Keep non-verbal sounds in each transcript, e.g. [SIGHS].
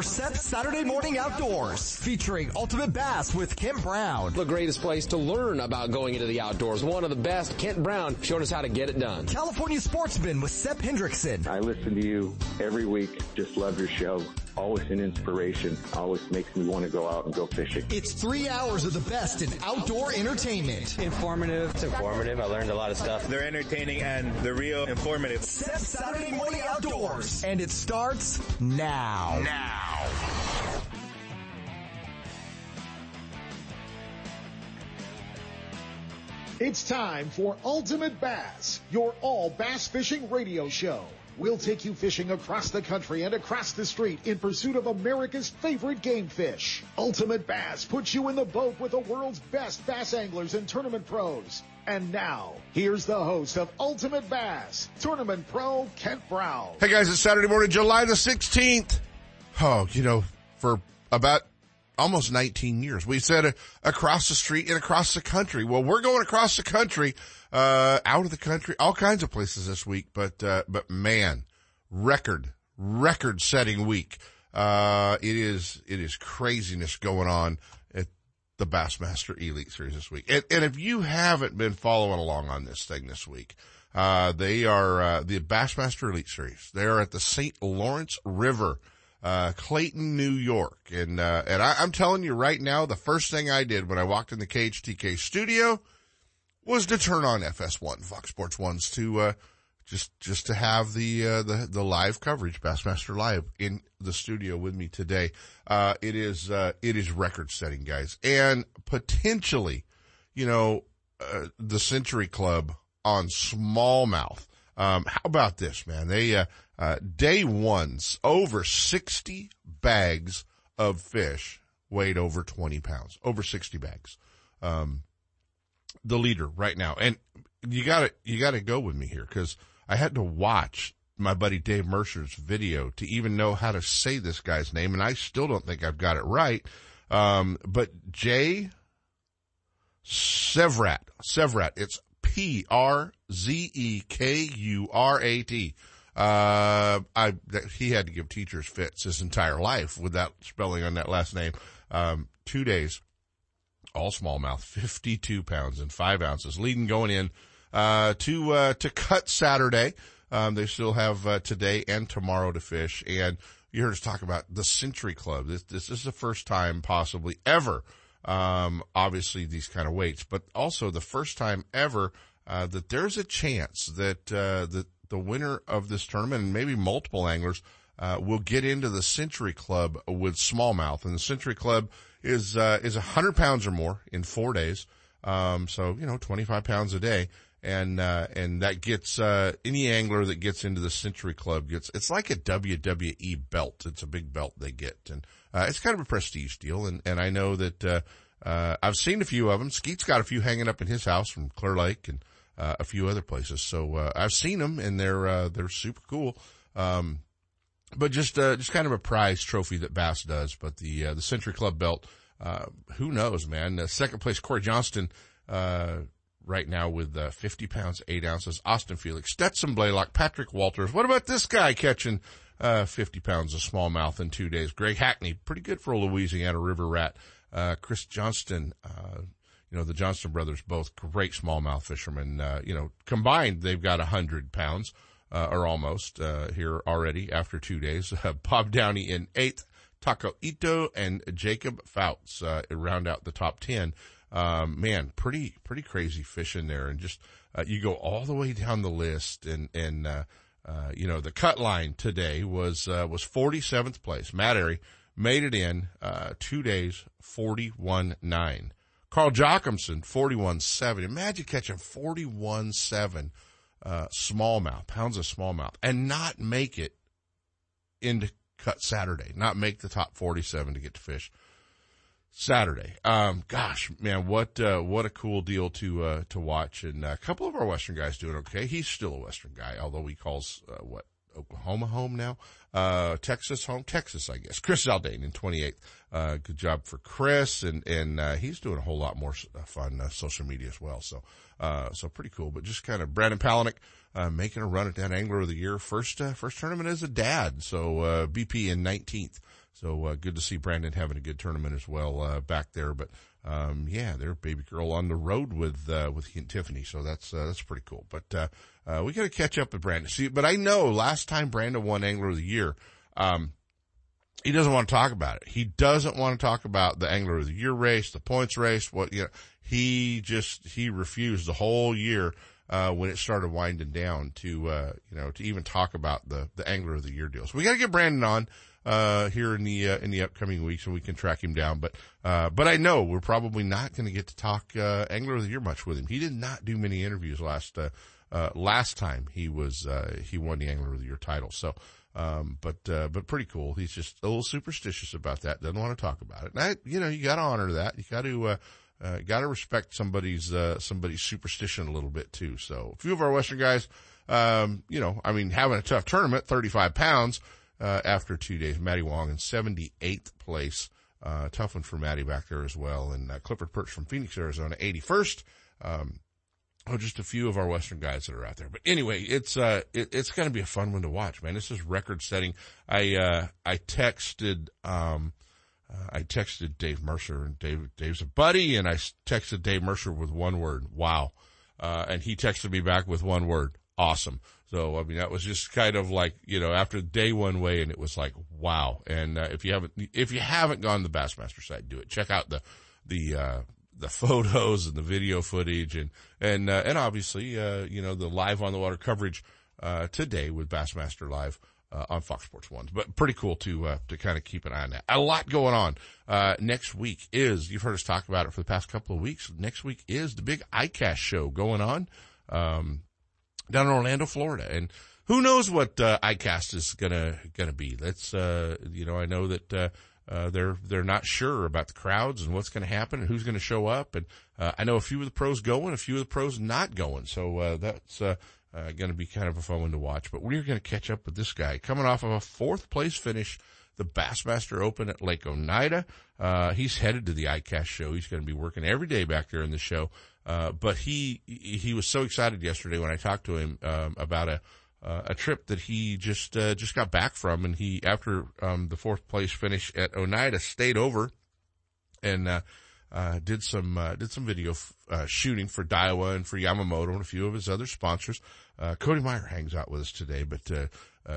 for SEP's Saturday Morning Outdoors, featuring Ultimate Bass with Kent Brown. The greatest place to learn about going into the outdoors. One of the best, Kent Brown, showing us how to get it done. California Sportsman with Sep Hendrickson. I listen to you every week. Just love your show always an inspiration. Always makes me want to go out and go fishing. It's three hours of the best in outdoor entertainment. Informative. It's informative. I learned a lot of stuff. They're entertaining and they're real informative. Sep Saturday Morning Outdoors. And it starts now. Now. It's time for Ultimate Bass, your all bass fishing radio show. We'll take you fishing across the country and across the street in pursuit of America's favorite game fish. Ultimate Bass puts you in the boat with the world's best bass anglers and tournament pros. And now, here's the host of Ultimate Bass, Tournament Pro Kent Brown. Hey guys, it's Saturday morning, July the 16th. Oh, you know, for about almost 19 years, we said uh, across the street and across the country. Well, we're going across the country uh, out of the country, all kinds of places this week, but, uh, but man, record, record setting week. Uh, it is, it is craziness going on at the Bassmaster Elite Series this week. And, and if you haven't been following along on this thing this week, uh, they are, uh, the Bassmaster Elite Series. They are at the St. Lawrence River, uh, Clayton, New York. And, uh, and I, I'm telling you right now, the first thing I did when I walked in the KHTK studio was to turn on FS1, Fox Sports Ones to, uh, just, just to have the, uh, the, the live coverage, Bassmaster Live in the studio with me today. Uh, it is, uh, it is record setting guys and potentially, you know, the Century Club on smallmouth. Um, how about this, man? They, uh, uh, day one's over 60 bags of fish weighed over 20 pounds, over 60 bags. Um, the leader right now. And you gotta, you gotta go with me here because I had to watch my buddy Dave Mercer's video to even know how to say this guy's name. And I still don't think I've got it right. Um, but Jay Sevrat, Sevrat, it's P-R-Z-E-K-U-R-A-T. Uh, I, he had to give teachers fits his entire life with that spelling on that last name. Um, two days all smallmouth, 52 pounds and five ounces, leading going in, uh, to, uh, to cut Saturday. Um, they still have, uh, today and tomorrow to fish. And you heard us talk about the Century Club. This, this is the first time possibly ever, um, obviously these kind of weights, but also the first time ever, uh, that there's a chance that, uh, the winner of this tournament and maybe multiple anglers, uh, will get into the Century Club with smallmouth. And the Century Club, is uh, is hundred pounds or more in four days. Um, so you know, twenty five pounds a day, and uh, and that gets uh, any angler that gets into the Century Club gets. It's like a WWE belt. It's a big belt they get, and uh, it's kind of a prestige deal. And and I know that uh, uh, I've seen a few of them. Skeet's got a few hanging up in his house from Clear Lake and uh, a few other places. So uh, I've seen them, and they're uh, they're super cool. Um, but just uh, just kind of a prize trophy that Bass does. But the uh, the Century Club belt, uh, who knows, man? Uh, second place, Cory Johnston, uh, right now with uh, 50 pounds, 8 ounces. Austin Felix, Stetson Blaylock, Patrick Walters. What about this guy catching uh, 50 pounds of smallmouth in two days? Greg Hackney, pretty good for a Louisiana river rat. Uh, Chris Johnston, uh, you know, the Johnston brothers, both great smallmouth fishermen. Uh, you know, combined, they've got 100 pounds uh, or almost uh, here already after two days. [LAUGHS] Bob Downey in eighth, Taku Ito and Jacob Foutz uh, round out the top ten. Um, man, pretty pretty crazy fish in there, and just you go all the way down the list, and and uh, you know the cut line today was was 47th place. Matt Arey made it in two days, 41-9. Carl Jocumsen, 41-7. Imagine catching 41.7 uh, smallmouth, pounds of smallmouth, and not make it into cut Saturday, not make the top 47 to get to fish Saturday. Um, gosh, man, what, uh, what a cool deal to, uh, to watch. And a couple of our Western guys doing okay. He's still a Western guy, although he calls, uh, what, Oklahoma home now, uh, Texas home, Texas, I guess. Chris Zaldain in 28th. Uh, good job for Chris and, and, uh, he's doing a whole lot more fun, uh, social media as well. So, uh, so pretty cool, but just kind of Brandon Palaniuk, uh, making a run at that angler of the year. First, first tournament as a dad. So, BP in 19th. So uh, good to see Brandon having a good tournament as well uh, back there. But um, yeah, their baby girl on the road with uh, with he and Tiffany. So that's uh, that's pretty cool. But uh, uh, we got to catch up with Brandon. See, but I know last time Brandon won Angler of the Year. Um, he doesn't want to talk about it. He doesn't want to talk about the Angler of the Year race, the points race, what, you know, he just, he refused the whole year, uh, when it started winding down to, uh, you know, to even talk about the, the Angler of the Year deal. So we got to get Brandon on, uh, here in the, uh, in the upcoming weeks and we can track him down. But, uh, but I know we're probably not going to get to talk, uh, Angler of the Year much with him. He did not do many interviews last, uh, uh, last time he was, uh, he won the Angler of the Year title. So, um, but, uh, but pretty cool. He's just a little superstitious about that. Doesn't want to talk about it. And I, you know, you got to honor that. You got to, uh, uh, got to respect somebody's, uh, somebody's superstition a little bit too. So a few of our Western guys, um, you know, I mean, having a tough tournament, 35 pounds, uh, after two days. Matty Wong in 78th place. Uh, tough one for Matty back there as well. And, uh, Clifford Pirch from Phoenix, Arizona, 81st. Um, Oh, just a few of our Western guys that are out there. But anyway, it's, uh, it, it's going to be a fun one to watch, man. This is record setting. I, uh, I texted, um, uh, I texted Dave Mercer and Dave, Dave's a buddy and I texted Dave Mercer with one word, wow. Uh, and he texted me back with one word, awesome. So, I mean, that was just kind of like, you know, after day one way and it was like, wow. And, uh, if you haven't, if you haven't gone to the Bassmaster site, do it. Check out the, the, uh, the [LAUGHS] photos and the video footage and and uh, and obviously uh, you know the live on the water coverage uh, today with Bassmaster Live uh, on Fox Sports One. But pretty cool to to kind of keep an eye on that. A lot going on. Uh, next week is you've heard us talk about it for the past couple of weeks. Next week is the big ICAST show going on um, down in Orlando, Florida, and who knows what uh, ICAST is gonna gonna be. That's uh, you know I know that uh, uh, they're they're not sure about the crowds and what's to happen and who's to show up. And uh, I know a few of the pros going, a few of the pros not going. So uh, that's uh, uh, going to be kind of a fun one to watch. But we're going to catch up with this guy coming off of a fourth place finish, the Bassmaster Open at Lake Oneida. Uh, he's headed to the ICAST show. He's going to be working every day back there in the show. But he he was so excited yesterday when I talked to him um, about a uh, a trip that he just uh, just got back from, and he after um, the fourth place finish at Oneida stayed over and uh, uh did some uh, did some video f- uh, shooting for Daiwa and for Yamamoto and a few of his other sponsors. Cody Meyer hangs out with us today, but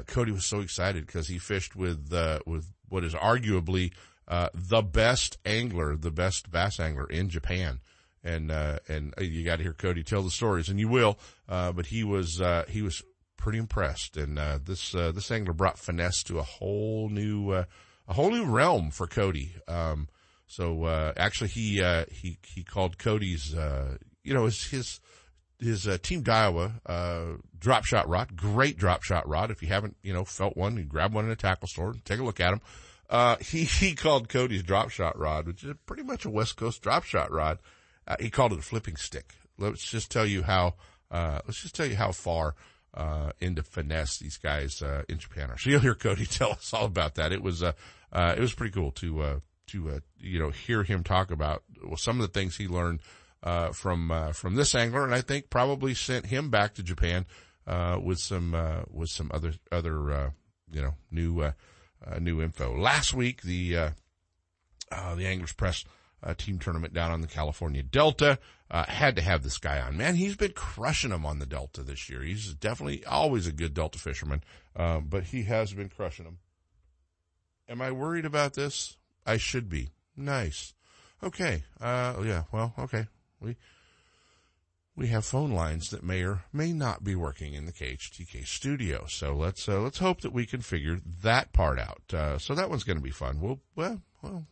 Cody was so excited because he fished with with what is arguably the best angler, the best bass angler in Japan and uh, and you got to hear Cody tell the stories, and you will. Uh, but he was uh, he was pretty impressed. And uh, this uh, this angler brought finesse to a whole new uh, a whole new realm for Cody. Um, so uh, actually, he uh, he he called Cody's uh, you know his his his Team Daiwa drop shot rod, great drop shot rod. If you haven't you know felt one, you grab one in a tackle store, and take a look at them. [LAUGHS] he he called Cody's drop shot rod, which is pretty much a West Coast drop shot rod. He called it a flipping stick. Let's just tell you how. let's just tell you how far uh, into finesse these guys uh, in Japan are. So you'll hear Cody [LAUGHS] tell us all about that. It was uh, uh, it was pretty cool to uh, to uh, you know hear him talk about well, some of the things he learned uh, from uh, from this angler, and I think probably sent him back to Japan uh, with some uh, with some other other uh, you know new uh, uh, new info. Last week, the uh, uh, the Anglers Press uh, team tournament down on the California Delta. Uh, had to have this guy on. Man, he's been crushing them on the Delta this year. He's definitely always a good Delta fisherman, um, but he has been crushing them. Am I worried about this? I should be. Nice. Okay. Uh, yeah. Well, okay. We we have phone lines that may or may not be working in the KHTK studio. So let's uh, let's hope that we can figure that part out. Uh, so that one's going to be fun. We'll well well,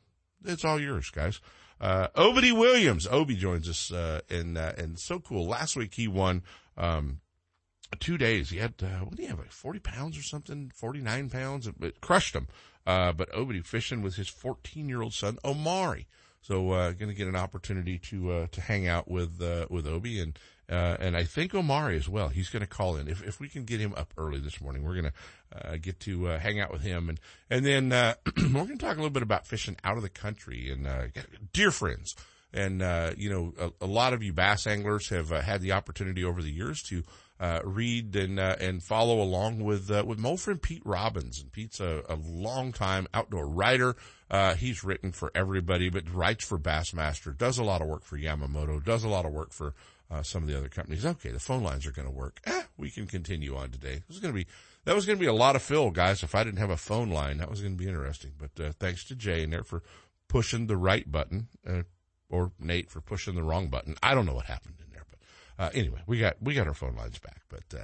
it's all yours, guys. Uh, Williams, Obi joins us, uh, and, uh, and so cool. Last week he won, um, two days. He had, uh, what do you have, like 40 pounds or something? 49 pounds? It, it crushed him. Uh, but Obedie fishing with his 14 year old son, Omari. So, uh, gonna get an opportunity to, uh, to hang out with, uh, with Obi and, uh, and I think Omari as well. He's going to call in if if we can get him up early this morning. We're going to uh, get to uh, hang out with him, and and then uh, [CLEARS THROAT] we're going to talk a little bit about fishing out of the country and uh, dear friends. And uh, you know, a, a, lot of you bass anglers have had the opportunity over the years to uh, read and and follow along with with my old friend Pete Robbins. And Pete's a, a long time outdoor writer. Uh, he's written for everybody, but writes for Bassmaster. Does a lot of work for Yamamoto. Does a lot of work for uh, some of the other companies. Okay, the phone lines are going to work. Eh, we can continue on today. This is going to be that was going to be a lot of fill, guys. If I didn't have a phone line, that was going to be interesting. But uh, thanks to Jay in there for pushing the right button, uh, or Nate for pushing the wrong button. I don't know what happened in there, but uh, anyway, we got we got our phone lines back. But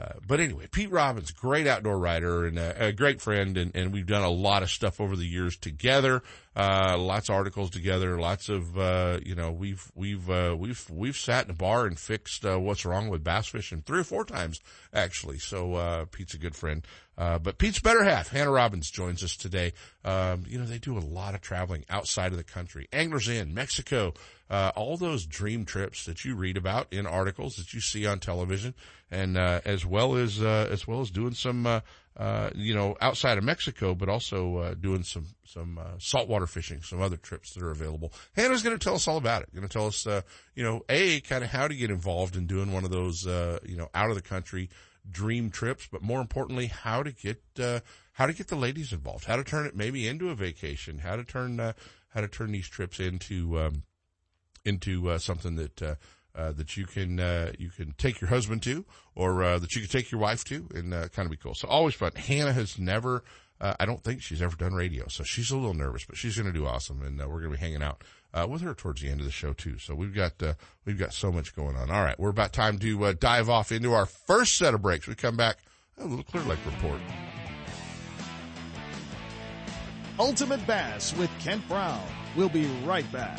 uh, but anyway, Pete Robbins, great outdoor writer and a, a great friend, and, and we've done a lot of stuff over the years together. Uh, lots of articles together, lots of uh, you know we've we've uh, we've we've sat in a bar and fixed uh, what's wrong with bass fishing three or four times actually. So uh, Pete's a good friend. Uh, but Pete's better half, Hanna Robbins, joins us today. Um, you know, they do a lot of traveling outside of the country. Anglers Inn, Mexico, uh, all those dream trips that you read about in articles that you see on television, and uh, as well as uh, as well as doing some, uh, uh, you know, outside of Mexico, but also doing some some saltwater fishing, some other trips that are available. Hanna's going to tell us all about it. Going to tell us, you know, a kind of how to get involved in doing one of those, you know, out of the country dream trips, but more importantly, how to get uh, how to get the ladies involved, how to turn it maybe into a vacation, how to turn uh, how to turn these trips into um, into uh, something that uh, uh, that you can uh, you can take your husband to, or that you can take your wife to, and kind of be cool. So always fun. Hanna has never. I don't think she's ever done radio, so she's a little nervous, but she's going to do awesome, and we're going to be hanging out uh, with her towards the end of the show too. So we've got uh, we've got so much going on. All right, we're about time to uh, dive off into our first set of breaks. We come back a little Clear Lake report. Ultimate Bass with Kent Brown. We'll be right back.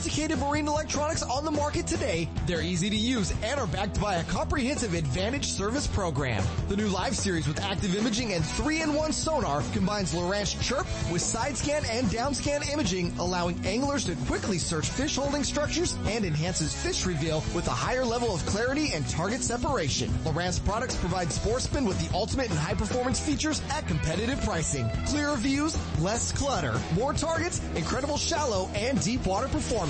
sophisticated marine electronics on the market today. They're easy to use and are backed by a comprehensive advantage service program. The new live series with active imaging and 3-in-1 sonar combines Lowrance Chirp with side scan and down scan imaging, allowing anglers to quickly search fish holding structures and enhances fish reveal with a higher level of clarity and target separation. Lowrance products provide sportsmen with the ultimate and high performance features at competitive pricing. Clearer views, less clutter, more targets, incredible shallow and deep water performance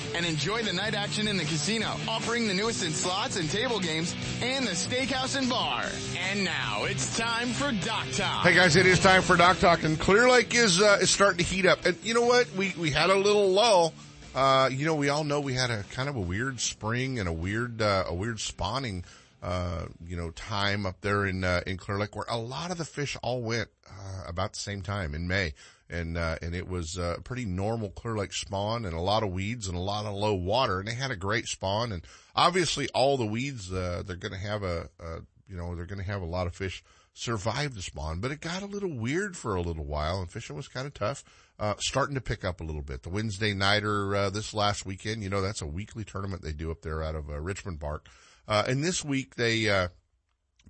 and enjoy the night action in the casino, offering the newest in slots and table games, and the steakhouse and bar. And now it's time for Dock Talk. Hey guys, it is time for Dock Talk, and Clear Lake is uh, is starting to heat up. And you know what? We we had a little lull. Uh, you know, we all know we had a kind of a weird spring and a weird uh, a weird spawning. Uh, you know, time up there in uh, in Clear Lake, where a lot of the fish all went uh, about the same time in May and uh, and it was a pretty normal Clear Lake spawn and a lot of weeds and a lot of low water, and they had a great spawn. And obviously, all the weeds uh, they're going to have a, a you know they're going to have a lot of fish survive the spawn, but it got a little weird for a little while, and fishing was kind of tough. Uh, starting to pick up a little bit. The Wednesday nighter uh, this last weekend, you know, that's a weekly tournament they do up there out of uh, Richmond Park. Uh, and this week they uh,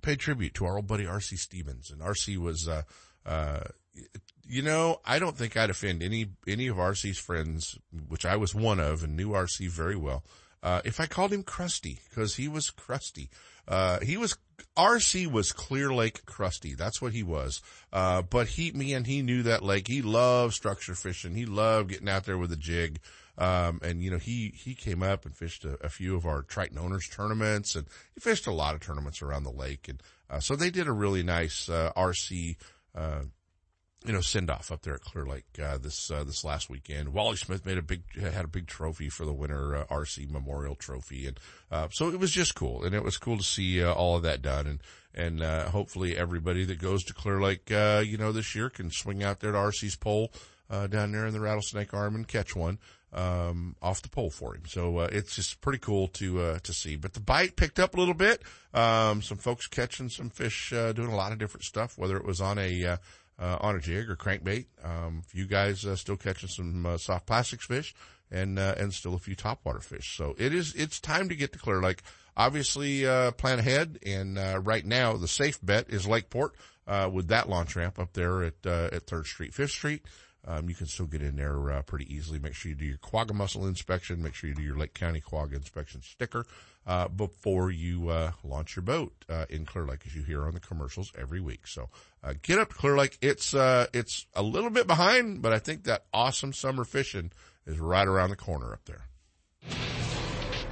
paid tribute to our old buddy R.C. Stevens, and R.C. was uh, uh, you know, I don't think I'd offend any any of RC's friends, which I was one of and knew RC very well, uh, if I called him Crusty because he was crusty. Uh, he was RC was Clear Lake crusty. That's what he was. Uh, but he, me, and he knew that lake. He loved structure fishing. He loved getting out there with a jig. Um, and you know, he, he came up and fished a, a, few of our Triton owners tournaments and he fished a lot of tournaments around the lake. And, uh, so they did a really nice, uh, RC, uh, you know, send off up there at Clear Lake uh, this uh, this last weekend. Wally Smith made a big had a big trophy for the winner, uh, RC Memorial Trophy, and uh, so it was just cool, and it was cool to see uh, all of that done, and and uh, hopefully everybody that goes to Clear Lake, you know, this year can swing out there to RC's pole down there in the Rattlesnake Arm and catch one um, off the pole for him. So it's just pretty cool to to see. But the bite picked up a little bit. Um, some folks catching some fish, doing a lot of different stuff, whether it was on a uh, on a jig or crankbait. Um, you guys uh, still catching some uh, soft plastics fish and uh, and still a few topwater fish. So it is it's time to get to Clear Lake. Obviously, uh, plan ahead. And uh, right now, the safe bet is Lakeport with that launch ramp up there at at Third Street, Fifth Street. Um, you can still get in there pretty easily. Make sure you do your quagga mussel inspection. Make sure you do your Lake County quagga inspection sticker uh, before you uh, launch your boat uh, in Clear Lake, as you hear on the commercials every week. So uh, get up to Clear Lake. It's uh, it's a little bit behind, but I think that awesome summer fishing is right around the corner up there.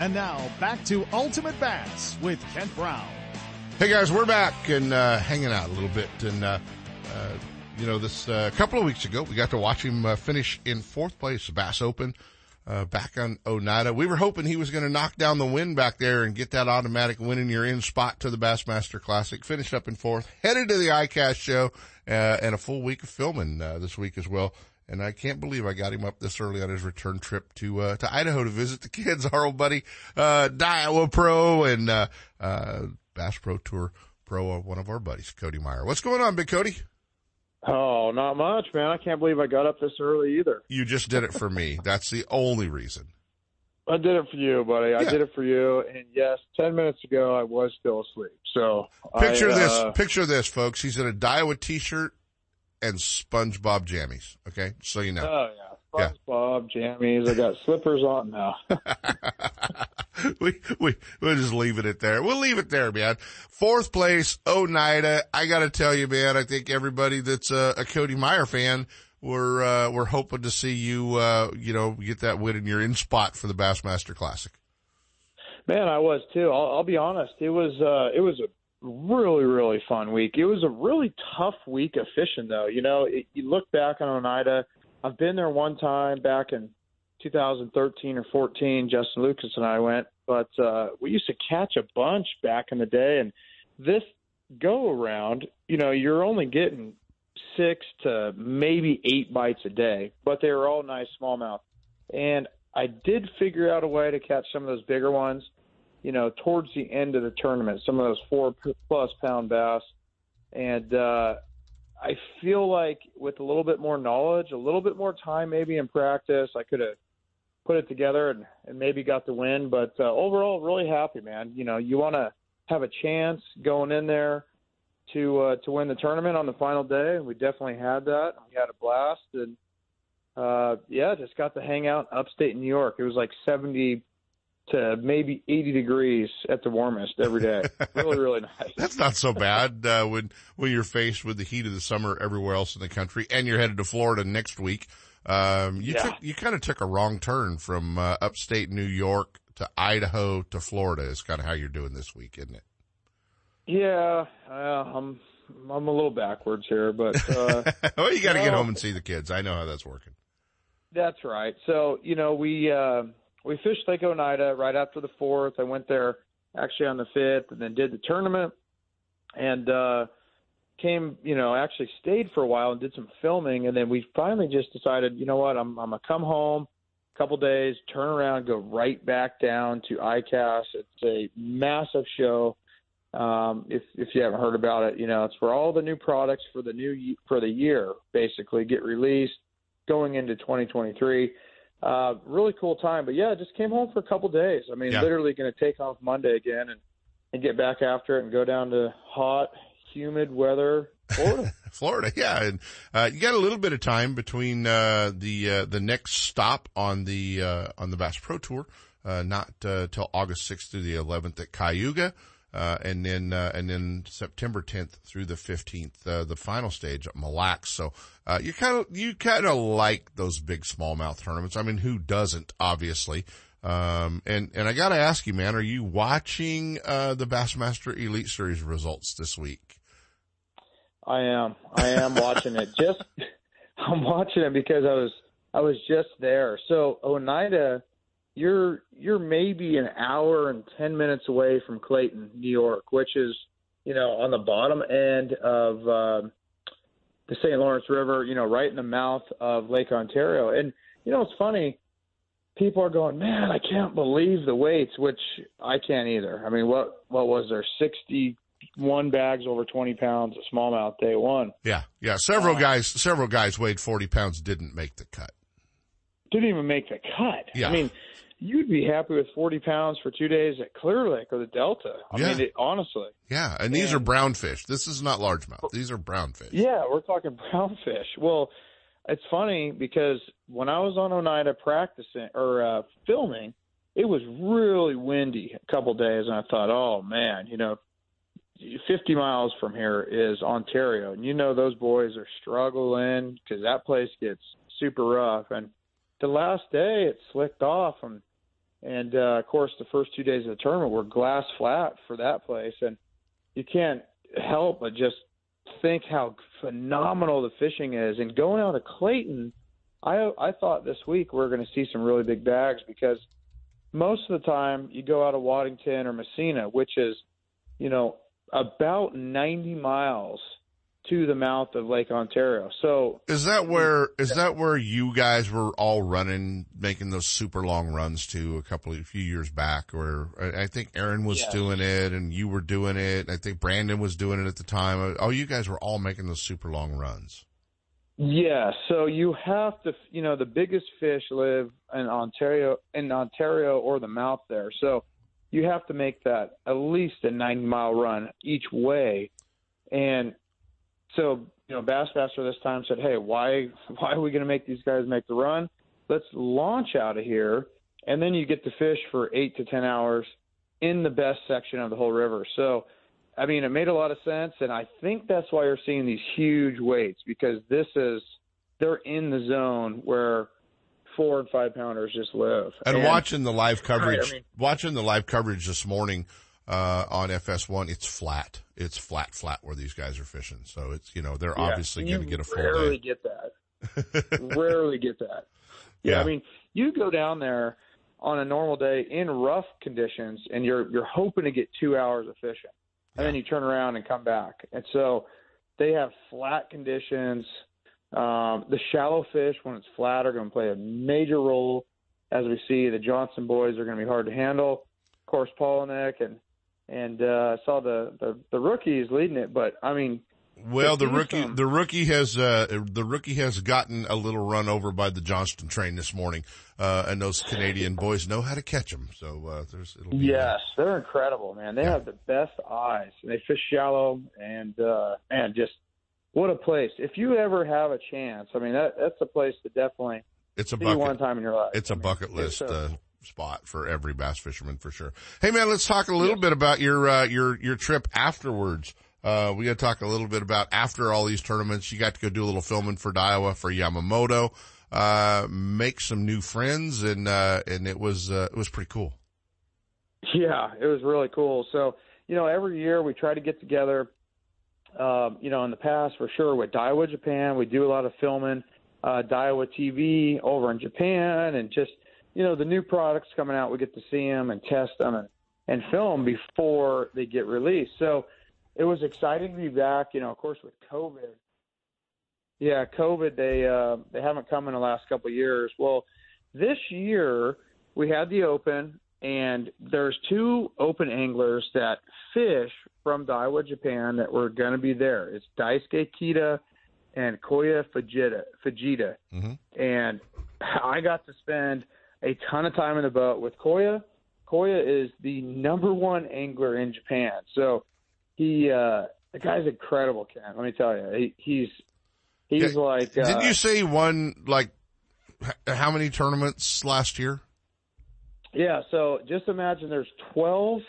And now back to Ultimate Bass with Kent Brown. Hey guys, we're back and uh, hanging out a little bit. And uh, uh, you know, this a couple of weeks ago, we got to watch him uh, finish in fourth place, Bass Open, uh, back on Oneida. We were hoping he was going to knock down the win back there and get that automatic win in your in spot to the Bassmaster Classic. Finished up in fourth, headed to the ICAST show, uh, and a full week of filming this week as well. And I can't believe I got him up this early on his return trip to, uh, to Idaho to visit the kids, [LAUGHS] our old buddy, uh, Daiwa Pro and, uh, uh, Bass Pro Tour Pro, uh, one of our buddies, Cody Meyer. What's going on, Big Cody? Oh, not much, man. I can't believe I got up this early either. You just did it for me. [LAUGHS] That's the only reason. I did it for you, buddy. I did it for you. And yes, ten minutes ago I was still asleep. So Picture I, this, uh, picture this, folks. He's in a Daiwa t-shirt and SpongeBob jammies. Okay. So you know. Oh yeah, Yeah. SpongeBob jammies. I got slippers on now. [LAUGHS] we, we, we'll just leave it at there. We'll leave it there, man. Fourth place, Oneida. I gotta tell you, man, I think everybody that's a, a Cody Meyer fan, we're, uh, we're hoping to see you, uh, you know, get that win and you're in spot for the Bassmaster Classic. Man, I was too. I'll, I'll be honest. It was uh, it was a really really fun week. It was a really tough week of fishing, though. You know, it, you look back on Oneida. I've been there one time back in 2013 or 14. Justin Lucas and I went, but uh, we used to catch a bunch back in the day. And this go around, you know, you're only getting six to maybe eight bites a day, but they were all nice smallmouth. And I did figure out a way to catch some of those bigger ones, you know, towards the end of the tournament, some of those four plus pound bass. And uh, I feel like with a little bit more knowledge, a little bit more time, maybe in practice, I could have put it together and, and maybe got the win. But uh, overall, really happy, man. You know, you want to have a chance going in there to uh, to win the tournament on the final day, and we definitely had that. We had a blast, and uh, yeah, just got to hang out upstate New York. It was like 70 to maybe 80 degrees at the warmest every day. [LAUGHS] really, really nice. That's not so bad, uh, when, when you're faced with the heat of the summer everywhere else in the country and you're headed to Florida next week. Um, you Yeah. took, you kind of took a wrong turn from, uh, upstate New York to Idaho to Florida is kind of how you're doing this week, isn't it? Yeah, uh, I'm I'm a little backwards here, but uh, [LAUGHS] well, you got to get home and see the kids. I know how that's working. That's right. So you know we uh, we fished Lake Oneida right after the fourth. I went there actually on the fifth, and then did the tournament, and uh, came you know actually stayed for a while and did some filming, and then we finally just decided you know what I'm I'm gonna come home, a couple days, turn around, go right back down to ICAST. It's a massive show. Um, if if you haven't heard about it, you know it's for all the new products for the new for the year basically get released going into 2023. Uh, really cool time, but yeah, just came home for a couple days. I mean, Yeah. literally going to take off Monday again and and get back after it and go down to hot, humid weather, Florida. [LAUGHS] Florida, yeah, and uh, you got a little bit of time between uh, the uh, the next stop on the uh, on the Bass Pro Tour, uh, not uh, till August sixth through the eleventh at Cayuga, uh, and then uh, and then September tenth through the fifteenth, uh, the final stage at Mille Lacs. So uh, you kind of you kind of like those big smallmouth tournaments. I mean, who doesn't? Obviously. Um, and, and I gotta ask you, man, are you watching, uh, the Bassmaster Elite Series results this week? I am. I am watching it. Just [LAUGHS] I'm watching it because I was I was just there. So Oneida, you're you're maybe an hour and ten minutes away from Clayton, New York, which is you know on the bottom end of um, the St. Lawrence River. You know, right in the mouth of Lake Ontario. And you know, it's funny. People are going, man, I can't believe the weights, which I can't either. I mean, what what was there? Sixty one bags over 20 pounds of smallmouth day one. Yeah, yeah. Several guys, several guys weighed 40 pounds didn't make the cut. Didn't even make the cut. Yeah. I mean, you'd be happy with 40 pounds for two days at Clear Lake or the Delta. I Yeah. mean, it, honestly. Yeah, and these are brown fish. This is not largemouth. These are brown fish. Yeah, we're talking [LAUGHS] brown fish. Well, it's funny because when I was on Oneida practicing or uh, filming, it was really windy a couple days, and I thought, oh man, you know, 50 miles from here is Ontario, and you know those boys are struggling because that place gets super rough. And the last day, it slicked off, and and uh, of course the first two days of the tournament were glass flat for that place, and you can't help but just think how phenomenal the fishing is. And going out to Clayton, I I thought this week we are going to see some really big bags because most of the time you go out of Waddington or Massena, which is, you know, about 90 miles to the mouth of Lake Ontario. So Is that where is that where you guys were all running, making those super long runs to a couple of a few years back? Or I think Aaron was Yes. doing it, and you were doing it. I think Brandon was doing it at the time. Oh, you guys were all making those super long runs. Yeah, so you have to, you know, the biggest fish live in Ontario, in Ontario or the mouth there. So you have to make that at least a 90 mile run each way. And so, you know, Bassmaster this time said, "Hey, why why are we going to make these guys make the run? Let's launch out of here, and then you get to fish for eight to ten hours in the best section of the whole river." So I mean, it made a lot of sense, and I think that's why you're seeing these huge weights because this is they're in the zone where four and five pounders just live. And, And- watching the live coverage, Right, I mean- watching the live coverage this morning uh, on FS1, it's flat. It's flat, flat where these guys are fishing. So it's you know they're Yeah, obviously going to get a full rarely day. get that. [LAUGHS] rarely get that. Yeah, Yeah. I mean, you go down there on a normal day in rough conditions, and you're you're hoping to get two hours of fishing, and then you turn around and come back. And so they have flat conditions. Um, the shallow fish, when it's flat, are going to play a major role. As we see, the Johnston boys are going to be hard to handle. Of course, Palaniuk and and uh, I saw the, the the rookies leading it, but I mean, Well, the rookie, some- the rookie has, uh, the rookie has gotten a little run over by the Johnston train this morning, uh, and those Canadian boys know how to catch them. So, uh, there's, it'll be, Yes, they're incredible, man. They have the best eyes. and They fish shallow, and uh, man, just what a place! If you ever have a chance, I mean, that that's a place to definitely it's a bucket. one time in your life. It's a I mean, bucket list, a- uh, spot for every bass fisherman for sure. Hey man, let's talk a little bit about your, uh, your, your trip afterwards. Uh, we got to talk a little bit about after all these tournaments, you got to go do a little filming for Daiwa for Yamamoto, uh, make some new friends and, uh, and it was, uh, it was pretty cool. Yeah, it was really cool. So, you know, every year we try to get together. Um, you know, in the past, for sure, with Daiwa Japan, we do a lot of filming. Uh, Daiwa TV over in Japan, and just you know, the new products coming out, we get to see them and test them and and film before they get released. So it was exciting to be back. You know, of course, with COVID. Yeah, COVID. They uh, they haven't come in the last couple of years. Well, this year we had the Open, and there's two Open anglers that fish from Daiwa, Japan, that were going to be there. It's Daisuke Kita and Kyoya Fujita. Fujita, and I got to spend a ton of time in the boat with Kyoya. Kyoya is the number one angler in Japan, so he uh, the guy's incredible, Ken. Let me tell you, he, he's he's like. Uh, Didn't you say he won like h- how many tournaments last year? Yeah, so just imagine there's 12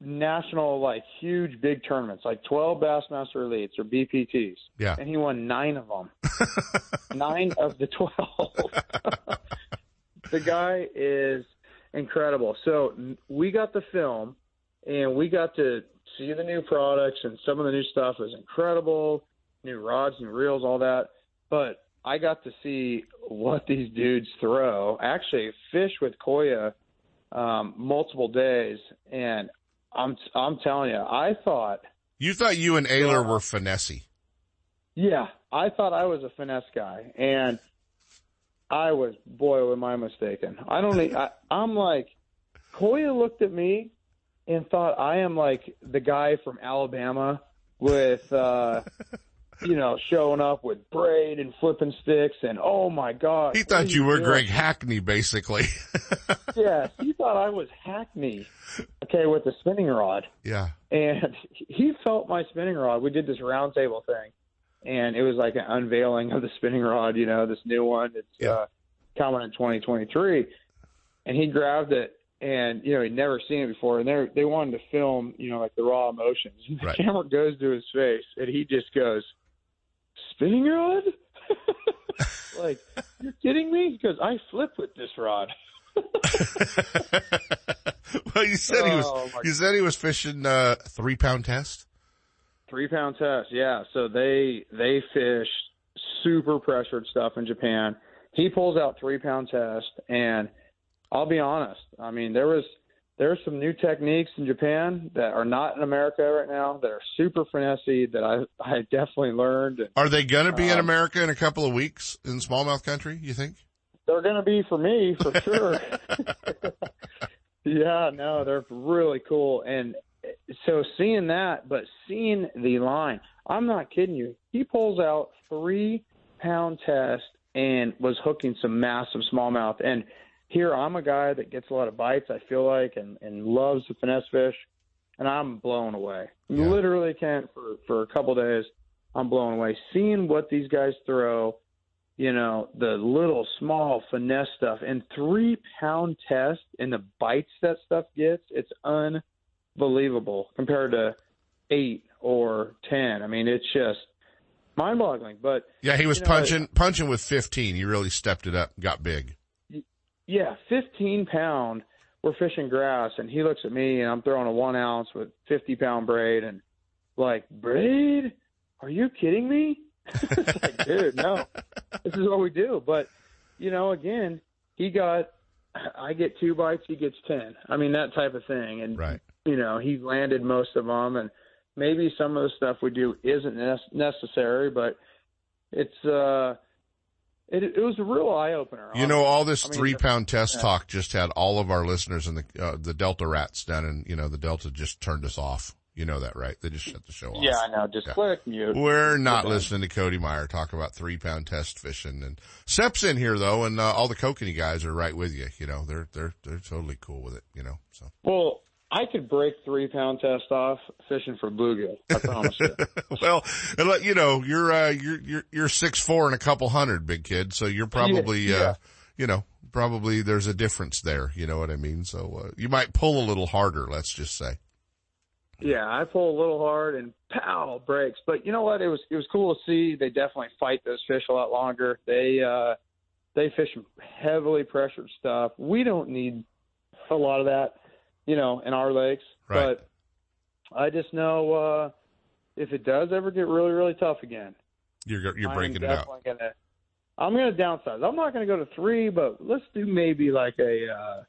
national, like huge big tournaments, like 12 Bassmaster Elites or BPTs. Yeah. And he won nine of them. [LAUGHS] nine of the 12. [LAUGHS] the guy is incredible. So we got the film and we got to see the new products and some of the new stuff is incredible. New rods new reels, all that. But I got to see what these dudes throw. Actually, fish with Kyoya um, multiple days, and I'm I'm telling you, I thought, You thought you and Ayler were finessy. yeah, I thought I was a finesse guy, and I was, boy, am I mistaken. I don't, I, I'm like, Kyoya looked at me and thought I am like the guy from Alabama with, uh, [LAUGHS] you know, showing up with braid and flipping sticks, and oh my god, He thought are you were doing? Greg Hackney, basically. [LAUGHS] yeah, he thought I was Hackney. Okay, with the spinning rod, yeah. and he felt my spinning rod. We did this round table thing, and it was like an unveiling of the spinning rod. You know, this new one. It's uh, coming in 2023, and he grabbed it. And you know he'd never seen it before, and they they wanted to film, you know, like the raw emotions. The Right. camera goes to his face, and he just goes, "Spinning rod? [LAUGHS] like you're kidding me?" Because I flip with this rod. [LAUGHS] Well, you said he was. Oh, you said he was fishing uh, three pound test. Three pound test, yeah. So they they fish super pressured stuff in Japan. He pulls out three pound test, and I'll be honest. I mean, there was there's some new techniques in Japan that are not in America right now that are super finessey that I I definitely learned. Are they going to be in Um, America in a couple of weeks in smallmouth country? You think? they're going to be for me for sure. [LAUGHS] [LAUGHS] yeah, no, they're really cool. And so seeing that, but seeing the line, I'm not kidding you. He pulls out three pound test and was hooking some massive smallmouth. And here I'm a guy that gets a lot of bites, I feel like, and, and loves the finesse fish, and I'm blown away. Yeah. Literally can't for, for a couple days. I'm blown away. Seeing what these guys throw, you know, the little small finesse stuff and three pound test and the bites that stuff gets, it's unbelievable compared to eight or ten. I mean, it's just mind boggling. But Yeah, he was you know, punching punching with 15. He really stepped it up, got big. Yeah, 15 pound. We're fishing grass, and he looks at me, and I'm throwing a one ounce with 50 pound braid, and like braid? Are you kidding me? [LAUGHS] like, dude, no, this is what we do. But you know, again, he got, I get two bites, he gets ten. I mean, that type of thing, and Right. You know, he landed most of them, and maybe some of the stuff we do isn't nec- necessary, but it's uh, it, it was a real eye opener. You know, all this I mean, three pound test yeah. talk just had all of our listeners and the uh, the Delta rats down, and you know the Delta just turned us off. You know that, right? They just shut the show off. Yeah, I know. Just Yeah. click mute. We're not listening to Cody Meyer talk about three pound test fishing and Sep's in here though, and uh, all the kokanee guys are right with you. You know, they're they're they're totally cool with it. You know, so Well, I could break three pound test off fishing for bluegill. I promise you. [LAUGHS] well, you know, you're uh, you're you're you're six four and a couple hundred, big kid. So you're probably Yeah, uh, you know probably there's a difference there. You know what I mean? So uh, you might pull a little harder. Let's just say. Yeah, I pull a little hard and pow breaks. But you know what? It was it was cool to see. They definitely fight those fish a lot longer. They uh they fish heavily pressured stuff. We don't need a lot of that, you know, in our lakes. Right. But I just know uh if it does ever get really really tough again, You're you're breaking it out. Gonna, I'm going to downsize. I'm not going to go to three, but let's do maybe like a uh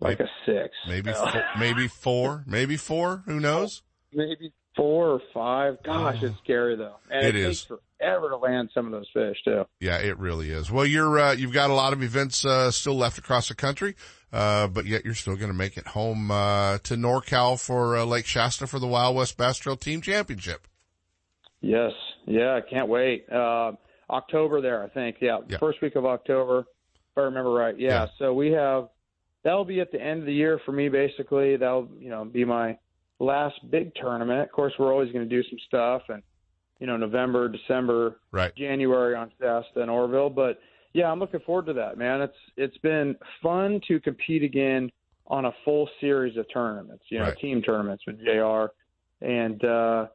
like a six. Maybe You know? four, maybe four, maybe four. Who [LAUGHS] knows? maybe four or five. Gosh, it's [SIGHS] scary though, and It it, is. takes forever to land some of those fish too. Yeah, it really is. Well, you're uh, you've got a lot of events uh, still left across the country, uh, but yet you're still going to make it home uh, to NorCal for uh, Lake Shasta for the Wild West Bass Trail Team Championship. Yes, yeah, I can't wait. Uh, October there, I think. Yeah, Yeah. first week of October, if I remember right. Yeah, Yeah. so we have that'll be at the end of the year for me. Basically, that'll you know be my last big tournament. Of course, we're always going to do some stuff, and you know November, December, Right. January on Shasta and Orville. But yeah, I'm looking forward to that, man. It's it's been fun to compete again on a full series of tournaments, you know, Right. team tournaments with JR. And uh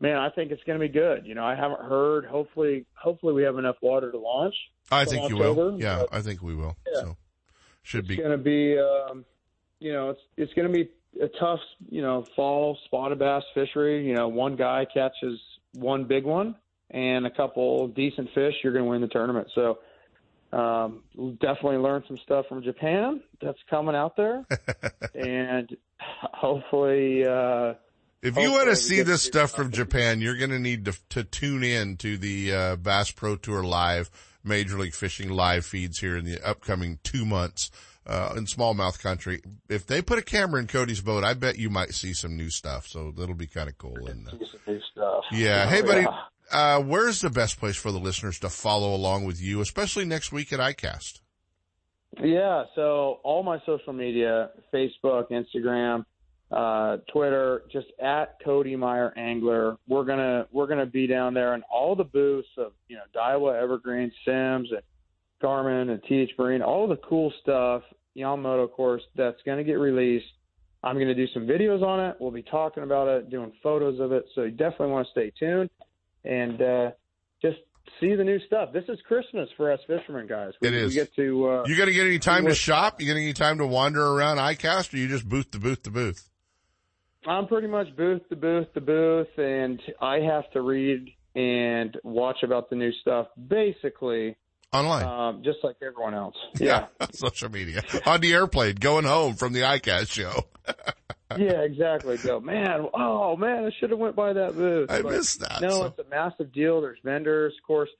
man, I think it's going to be good. You know, I haven't heard. Hopefully, hopefully we have enough water to launch. I think you will. Yeah, I think we will. Yeah. So should be going to be, um, you know, it's it's going to be a tough, you know, fall spotted bass fishery. You know, one guy catches one big one and a couple decent fish, you're going to win the tournament. So. Um, definitely learn some stuff from Japan that's coming out there, [LAUGHS] and hopefully, uh, If you want to see this stuff from. Japan, you're going to need to, to tune in to the uh, Bass Pro Tour live Major League Fishing live feeds here in the upcoming two months uh, in smallmouth country. If they put a camera in Cody's boat, I bet you might see some new stuff. So that'll be kind of cool. And uh, see some new stuff. yeah, Oh, hey buddy, yeah. uh, where's the best place for the listeners to follow along with you, especially next week at ICAST? Yeah, so all my social media, Facebook, Instagram, uh, Twitter, just at Cody Meyer Angler. We're gonna we're gonna be down there and all the booths of you know Daiwa, Evergreen, Simms, and Garmin and TH Marine, all the cool stuff. Yamamoto, of course, that's gonna get released. I'm gonna do some videos on it. We'll be talking about it, doing photos of it. So you definitely want to stay tuned and uh, just see the new stuff. This is Christmas for us fishermen, guys. We, It is. We get to. Uh, You going to get any time to shop? You got any time to wander around ICAST, or you just booth to booth to booth? I'm pretty much booth to booth to booth, and I have to read and watch about the new stuff, basically, Online. um, just like everyone else. Yeah, [LAUGHS] social media. On the airplane, going home from the ICAST show. [LAUGHS] yeah, exactly. Go, man. Oh man, I should have went by that booth. I But missed that. No, so- it's a massive deal. There's vendors, of course.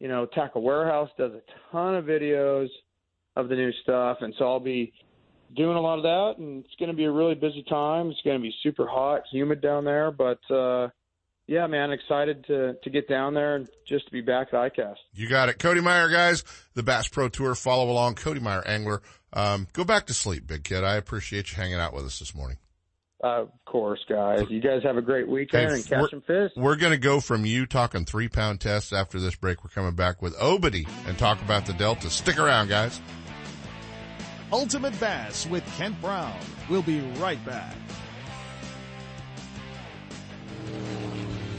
You know, Tackle Warehouse does a ton of videos of the new stuff, and so I'll be doing a lot of that. And it's going to be a really busy time. It's going to be super hot, humid down there, but uh, yeah, man, excited to to get down there and just to be back at ICAST. You got it. Cody Meyer, guys, the Bass Pro Tour. Follow along. Cody Meyer, angler. Um, go back to sleep, big kid. I appreciate you hanging out with us this morning. Uh, of course, guys. You guys have a great weekend Hey, and catch some fish. We're going to go from you talking three pound tests after this break. We're coming back with Obedie and talk about the Delta. Stick around, guys. Ultimate Bass with Kent Brown. We'll be right back.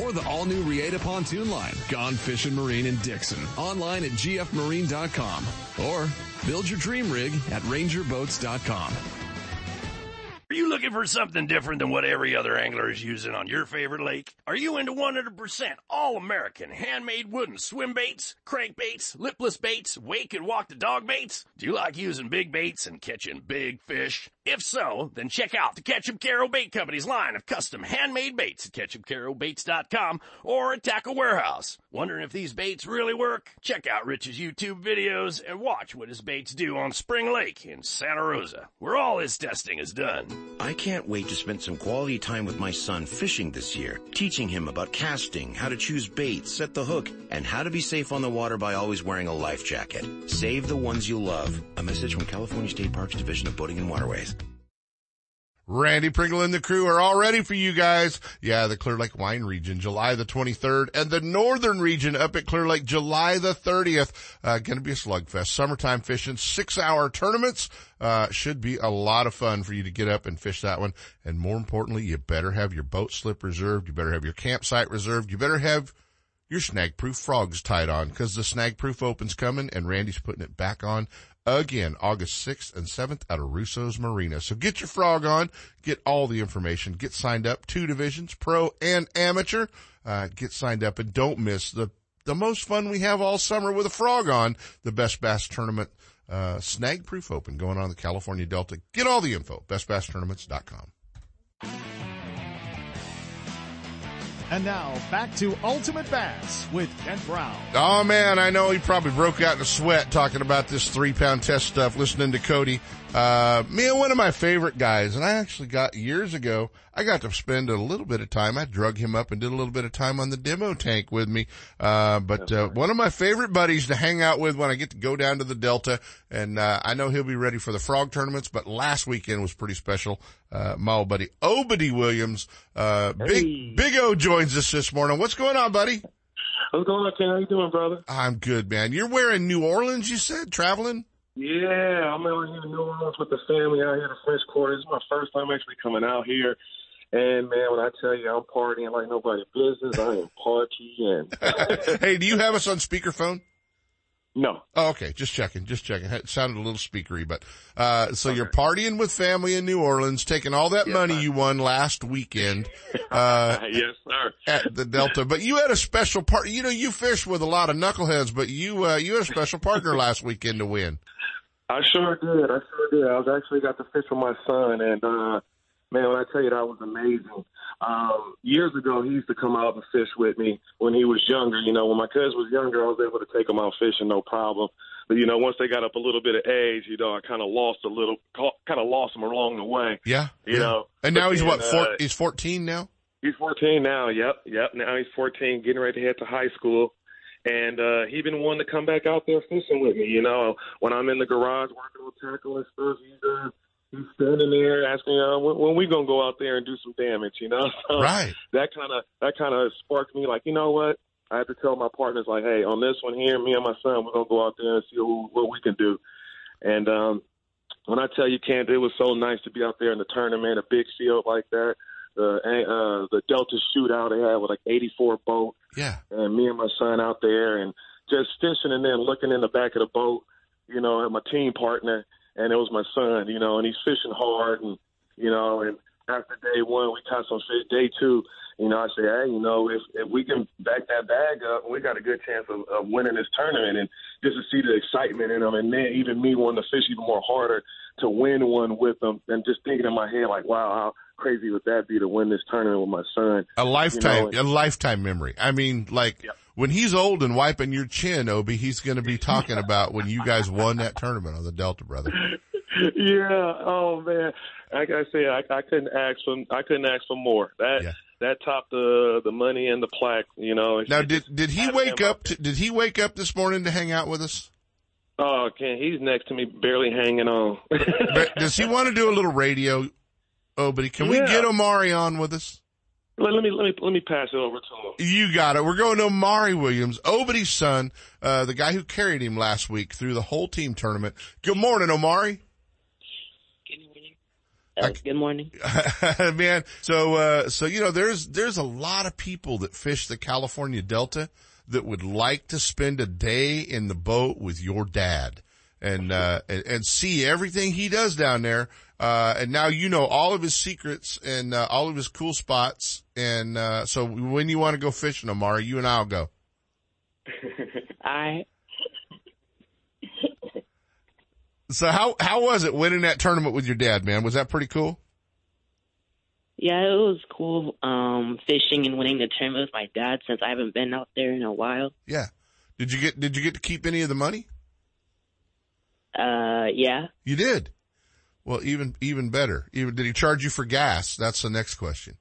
or the all new Reata pontoon line, Gone Fishing Marine in Dixon. Online at gfmarine.com or build your dream rig at rangerboats.com. Are you looking for something different than what every other angler is using on your favorite lake? Are you into 100% all-American handmade wooden swim baits, crankbaits, lipless baits, wake and walk the dog baits? Do you like using big baits and catching big fish? If so, then check out the Ketchup Caro Bait Company's line of custom handmade baits at ketchupcarobaits.com or at Tackle Warehouse. Wondering if these baits really work? Check out Rich's YouTube videos and watch what his baits do on Spring Lake in Santa Rosa, where all his testing is done. I can't wait to spend some quality time with my son fishing this year, teaching him about casting, how to choose bait, set the hook, and how to be safe on the water by always wearing a life jacket. Save the ones you love. A message from California State Parks Division of Boating and Waterways. Randy Pringle and the crew are all ready for you guys. Yeah, the Clear Lake wine region, July the 23rd, and the northern region up at Clear Lake, July the 30th. Uh, gonna be a slugfest. Summertime fishing, six hour tournaments. Uh, should be a lot of fun for you to get up and fish that one. And more importantly, you better have your boat slip reserved. You better have your campsite reserved. You better have your snag proof frogs tied on because the snag proof open's coming and Randy's putting it back on again August 6th and 7th out of Russo's Marina. So get your frog on, get all the information, get signed up, two divisions, pro and amateur, uh, get signed up and don't miss the, the most fun we have all summer with a frog on the best bass tournament, uh, snag proof open going on in the California Delta. Get all the info, bestbasstournaments.com. And now back to Ultimate Bass with Kent Brown. Oh man, I know he probably broke out in a sweat talking about this three pound test stuff, listening to Cody. Uh, me and one of my favorite guys, and I actually got years ago, I got to spend a little bit of time. I drug him up and did a little bit of time on the demo tank with me. Uh, but, uh, one of my favorite buddies to hang out with when I get to go down to the Delta. And, uh, I know he'll be ready for the frog tournaments, but last weekend was pretty special. Uh, my old buddy Obedie Williams, uh, big, big O joins us this morning. What's going on, buddy? What's going on, Ken? How you doing, brother? I'm good, man. You're wearing New Orleans, you said, traveling? Yeah, I'm out here in New Orleans with the family out here in the French Quarter. It's my first time actually coming out here. And man, when I tell you I'm partying like nobody's business, I am partying. [LAUGHS] hey, do you have us on speakerphone? No. Oh, okay. Just checking. Just checking. It sounded a little speakery, but, uh, so okay. you're partying with family in New Orleans, taking all that yes, money you won last weekend, [LAUGHS] uh, yes, sir. at the Delta. But you had a special part, you know, you fish with a lot of knuckleheads, but you, uh, you had a special partner last weekend to win. I sure did. I sure did. I was actually got to fish with my son and, uh, man, when I tell you that was amazing. Um, years ago, he used to come out and fish with me when he was younger. You know, when my cousin was younger, I was able to take him out fishing, no problem. But you know, once they got up a little bit of age, you know, I kind of lost a little, kind of lost him along the way. Yeah, you yeah. know. And now he's then, what? Four, uh, he's fourteen now. He's 14 now. Yep, yep. Now he's 14, getting ready to head to high school. And uh he been wanting to come back out there fishing with me. You know, when I'm in the garage working on tackle and stuff, he's uh he's standing there asking, uh, when, when we gonna go out there and do some damage, you know? [LAUGHS] So Right. That kind of that kind of sparked me. Like, you know what? I have to tell my partners, like, hey, on this one here, me and my son, we're gonna go out there and see who, what we can do. And um, when I tell you, Kent, it was so nice to be out there in the tournament, a big field like that. The uh, the Delta shootout they had with like 84 boat, Yeah. and me and my son out there and just fishing and then looking in the back of the boat, you know, and my team partner, and it was my son, you know, and he's fishing hard, and you know, and after day one we caught some fish. Day two, you know, I say, hey, you know, if if we can back that bag up, we got a good chance of, of winning this tournament, and just to see the excitement in them, and then even me wanting to fish even more harder to win one with them, and just thinking in my head like, wow, how crazy would that be to win this tournament with my son? A lifetime, You know, a lifetime memory. I mean, like when he's old and wiping your chin, Obi, he's going to be talking about when you guys won that tournament on the Delta, brother. [LAUGHS] yeah. Oh man. Like I said, I, I couldn't ask for I couldn't ask for more. That that topped the the money and the plaque. You know. Now, did did he wake up? To, did he wake up this morning to hang out with us? Oh, Ken, he's next to me, barely hanging on. But does he want to do a little radio? Oh, but can we get Omari on with us? let, let me let me let me pass it over to him. You got it. We're going to Omari Williams, Obedie's son, uh, the guy who carried him last week through the whole team tournament. Good morning, Omari. Good morning. Uh, good morning. [LAUGHS] Man, so, uh, so, you know, there's, there's a lot of people that fish the California Delta that would like to spend a day in the boat with your dad and, uh, and, and see everything he does down there. Uh, and now you know all of his secrets and, uh, all of his cool spots. And, uh, so when you want to go fishing, Omari, you and I'll go. [LAUGHS] I So how, how was it winning that tournament with your dad, man? Was that pretty cool? yeah, it was cool. Um, fishing and winning the tournament with my dad since I haven't been out there in a while. Yeah. Did you get, did you get to keep any of the money? Uh, yeah. You did. Well, even, even better. Even, did he charge you for gas? That's the next question.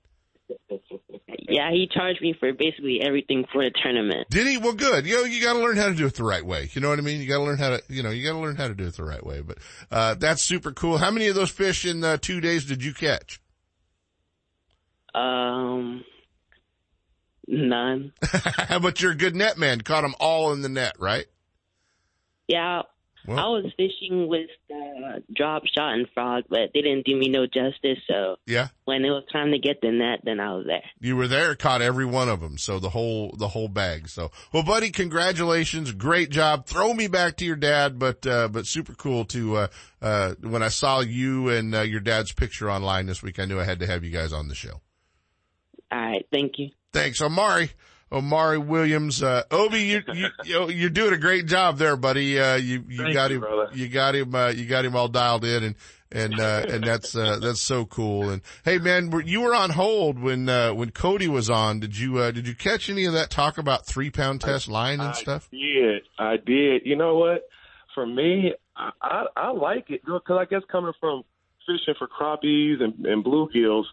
Yeah, he charged me for basically everything for the tournament. Did he? Well, good. You know, you got to learn how to do it the right way. You know what I mean? You got to learn how to, you know, you got to learn how to do it the right way. But uh, that's super cool. How many of those fish in uh, two days did you catch? Um, none. but you're a good net man. Caught them all in the net, right? Yeah, Well- I was fishing with uh, drop shot and frog, but they didn't do me no justice. So Yeah. when it was time to get the net, then I was there. You were there, caught every one of them. So the whole, the whole bag. So, well, buddy, congratulations. Great job. Throw me back to your dad, but, uh, but super cool to, uh, uh, when I saw you and uh, your dad's picture online this week, I knew I had to have you guys on the show. All right, thank you. Thanks, Omari. Omari Williams, uh, Obi, you, you, [LAUGHS] you, you're doing a great job there, buddy. Uh, you, you Thank got you, him, brother. you got him, uh, you got him all dialed in and, and, uh, and that's, uh, [LAUGHS] that's so cool. And hey, man, were- you were on hold when, uh, when Cody was on. Did you, uh, did you catch any of that talk about three pound test line and stuff? Yeah. I did. You know what? For me, I I, I like it because I guess coming from fishing for crappies and, and bluegills,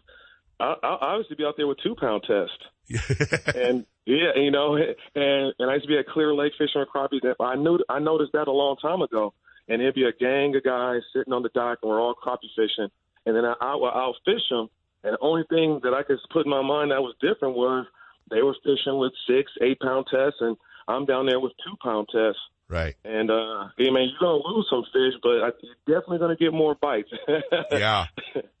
I, I I used be out there with two pound test. [LAUGHS] and yeah, you know, and and I used to be at Clear Lake fishing with crappies. I knew I noticed that a long time ago. And it'd be a gang of guys sitting on the dock, and we're all crappie fishing. And then I, I would out fish them. And the only thing that I could put in my mind that was different was they were fishing with six, eight pound tests, and I'm down there with two pound tests. Right. And uh, yeah, man, you're gonna lose some fish, but I, you're definitely gonna get more bites. [LAUGHS] Yeah.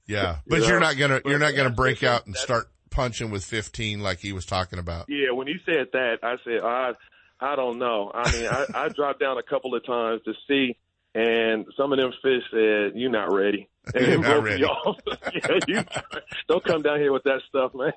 Yeah. But You you're know, not gonna, you're not gonna break out and start punching with 15 like he was talking about. Yeah, when he said that, I said I I don't know. I mean, I, I [LAUGHS] dropped down a couple of times to see, and some of them fish said, "You're not ready." [LAUGHS] And not ready. off. [LAUGHS] yeah, you don't come down here with that stuff, man.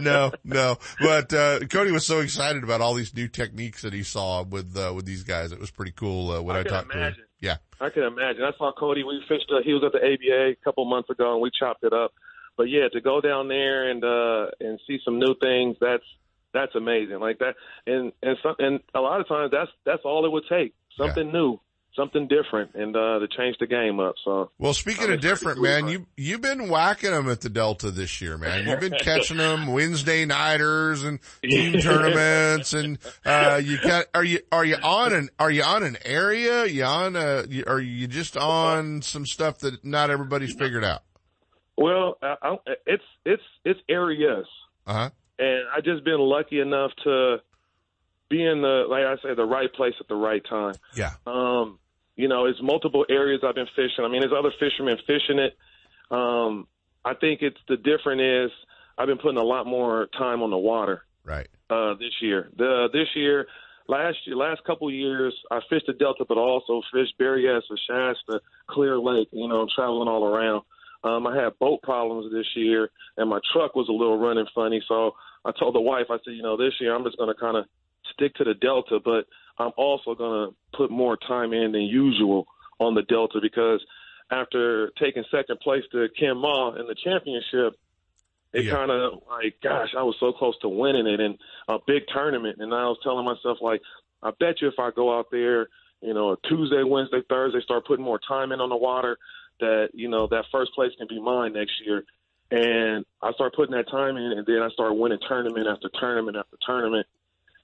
no, no. But uh Cody was so excited about all these new techniques that he saw with uh, with these guys. It was pretty cool uh, when I, I can talked to him. Yeah. I can imagine. I saw Cody. We fished. Uh, he was at the ABA a couple months ago, and we chopped it up. But yeah, to go down there and uh and see some new things, that's that's amazing. Like that, and and some, and a lot of times that's that's all it would take. Something new, something different and uh, to change the game up. So well, speaking I'm of different, man, you you've been whacking them at the Delta this year, man. You've been catching them [LAUGHS] Wednesday nighters and [LAUGHS] team tournaments, and uh, you got are you are you on an are you on an area? You on a are you just on some stuff that not everybody's figured out? Well, I, I, it's it's it's areas, uh huh, and I just been lucky enough to be in the like I say the right place at the right time. Yeah. Um, you know, it's multiple areas I've been fishing. I mean, there's other fishermen fishing it. Um, I think it's the difference is I've been putting a lot more time on the water. Right. Uh, this year, the this year, last year, last couple years, I fished the Delta, but also fished Berryessa, Shasta, Clear Lake. You know, traveling all around. Um, I had boat problems this year, and my truck was a little running funny. So I told the wife, I said, you know, this year I'm just going to kind of stick to the Delta, but I'm also going to put more time in than usual on the Delta because after taking second place to Ken Ma in the championship, it Yeah. kind of like, gosh, I was so close to winning it in a big tournament. And I was telling myself, like, I bet you if I go out there, you know, Tuesday, Wednesday, Thursday, start putting more time in on the water, that, you know, that first place can be mine next year. And I start putting that time in, and then I start winning tournament after tournament after tournament.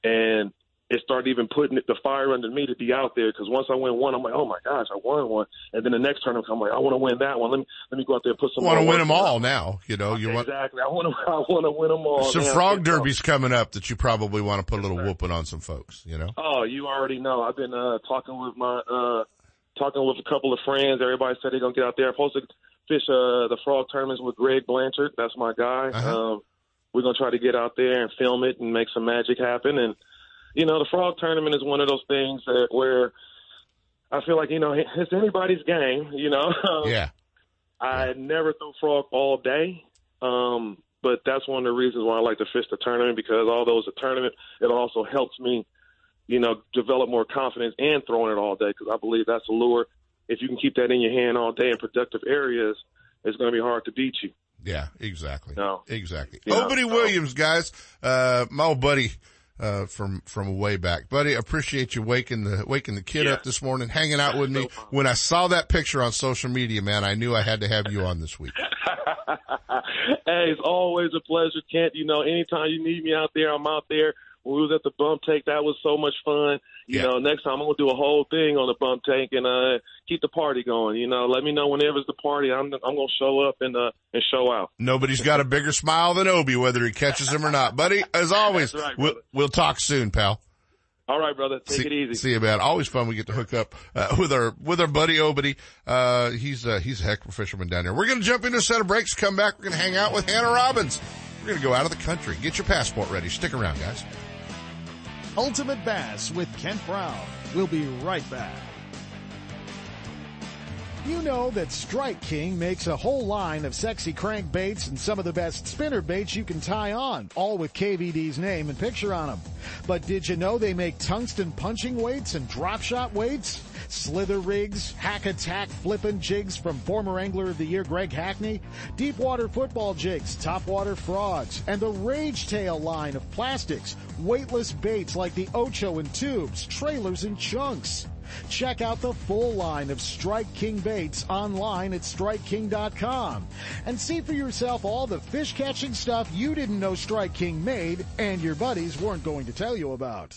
And it started even putting the fire under me to be out there because once I win one, I'm like, oh my gosh, I won one. And then the next tournament, I'm like, I want to win that one. Let me let me go out there and put some. Want to win them all now? You know, you want Exactly. I want to. [LAUGHS] I want to win them all. some now. frog derbies coming up that you probably want to put a little whooping on some folks. You know. Oh, you already know. I've been uh, talking with my uh, talking with a couple of friends. Everybody said they're gonna get out there. I'm supposed to fish uh, the frog tournaments with Greg Blanchard. That's my guy. Uh-huh. Um, we're gonna try to get out there and film it and make some magic happen. And you know, the frog tournament is one of those things that where I feel like you know it's anybody's game. You know. [LAUGHS] Yeah. I never throw frog all day. Um, but that's one of the reasons why I like to fish the tournament because although it's a tournament, it also helps me, you know, develop more confidence and throwing it all day because I believe that's a lure. If you can keep that in your hand all day in productive areas, it's going to be hard to beat you. Yeah, exactly. No. Exactly. Yeah, Obedie so- Williams, guys, uh, my old buddy, uh, from, from way back. Buddy, appreciate you waking the, waking the kid up this morning, hanging out with me. When I saw that picture on social media, man, I knew I had to have you on this week. [LAUGHS] hey, it's always a pleasure, Kent. You know, anytime you need me out there, I'm out there. When we was at the bump take, that was so much fun. You know, next time I'm gonna do a whole thing on the bump tank and uh keep the party going. You know, let me know whenever it's the party. I'm I'm gonna show up and uh and show out. Nobody's got a bigger smile than Obi, whether he catches him or not. Buddy, as [LAUGHS] always, right, we'll, we'll talk soon, pal. All right, brother. Take see, it easy. See you, man. Always fun. We get to hook up uh, with our with our buddy Obedie. Uh, he's uh, he's a heck of a fisherman down there. We're gonna jump into a set of breaks. Come back. We're gonna hang out with Hanna Robbins. We're gonna go out of the country. Get your passport ready. Stick around, guys. Ultimate Bass with Kent Brown. We'll be right back. You know that Strike King makes a whole line of sexy crankbaits and some of the best spinner baits you can tie on, all with KVD's name and picture on them. But did you know they make tungsten punching weights and drop shot weights? Slither rigs, hack attack flippin' jigs from former Angler of the Year Greg Hackney, deep water football jigs, top water frogs, and the Rage Tail line of plastics, weightless baits like the Ocho and tubes, trailers and chunks. Check out the full line of Strike King baits online at StrikeKing.com and see for yourself all the fish catching stuff you didn't know Strike King made and your buddies weren't going to tell you about.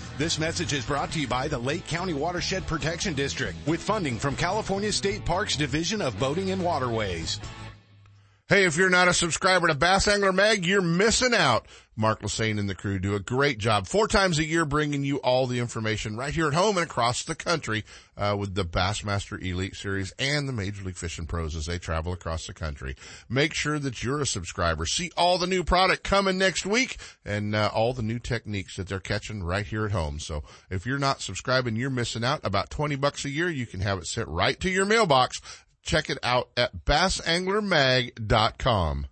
This message is brought to you by the Lake County Watershed Protection District with funding from California State Parks Division of Boating and Waterways. Hey, if you're not a subscriber to Bass Angler Mag, you're missing out. Mark Lassagne and the crew do a great job four times a year bringing you all the information right here at home and across the country uh, with the Bassmaster Elite Series and the Major League Fishing Pros as they travel across the country. Make sure that you're a subscriber. See all the new product coming next week and uh, all the new techniques that they're catching right here at home. So if you're not subscribing, you're missing out. About 20 bucks a year, you can have it sent right to your mailbox. Check it out at bassanglermag.com.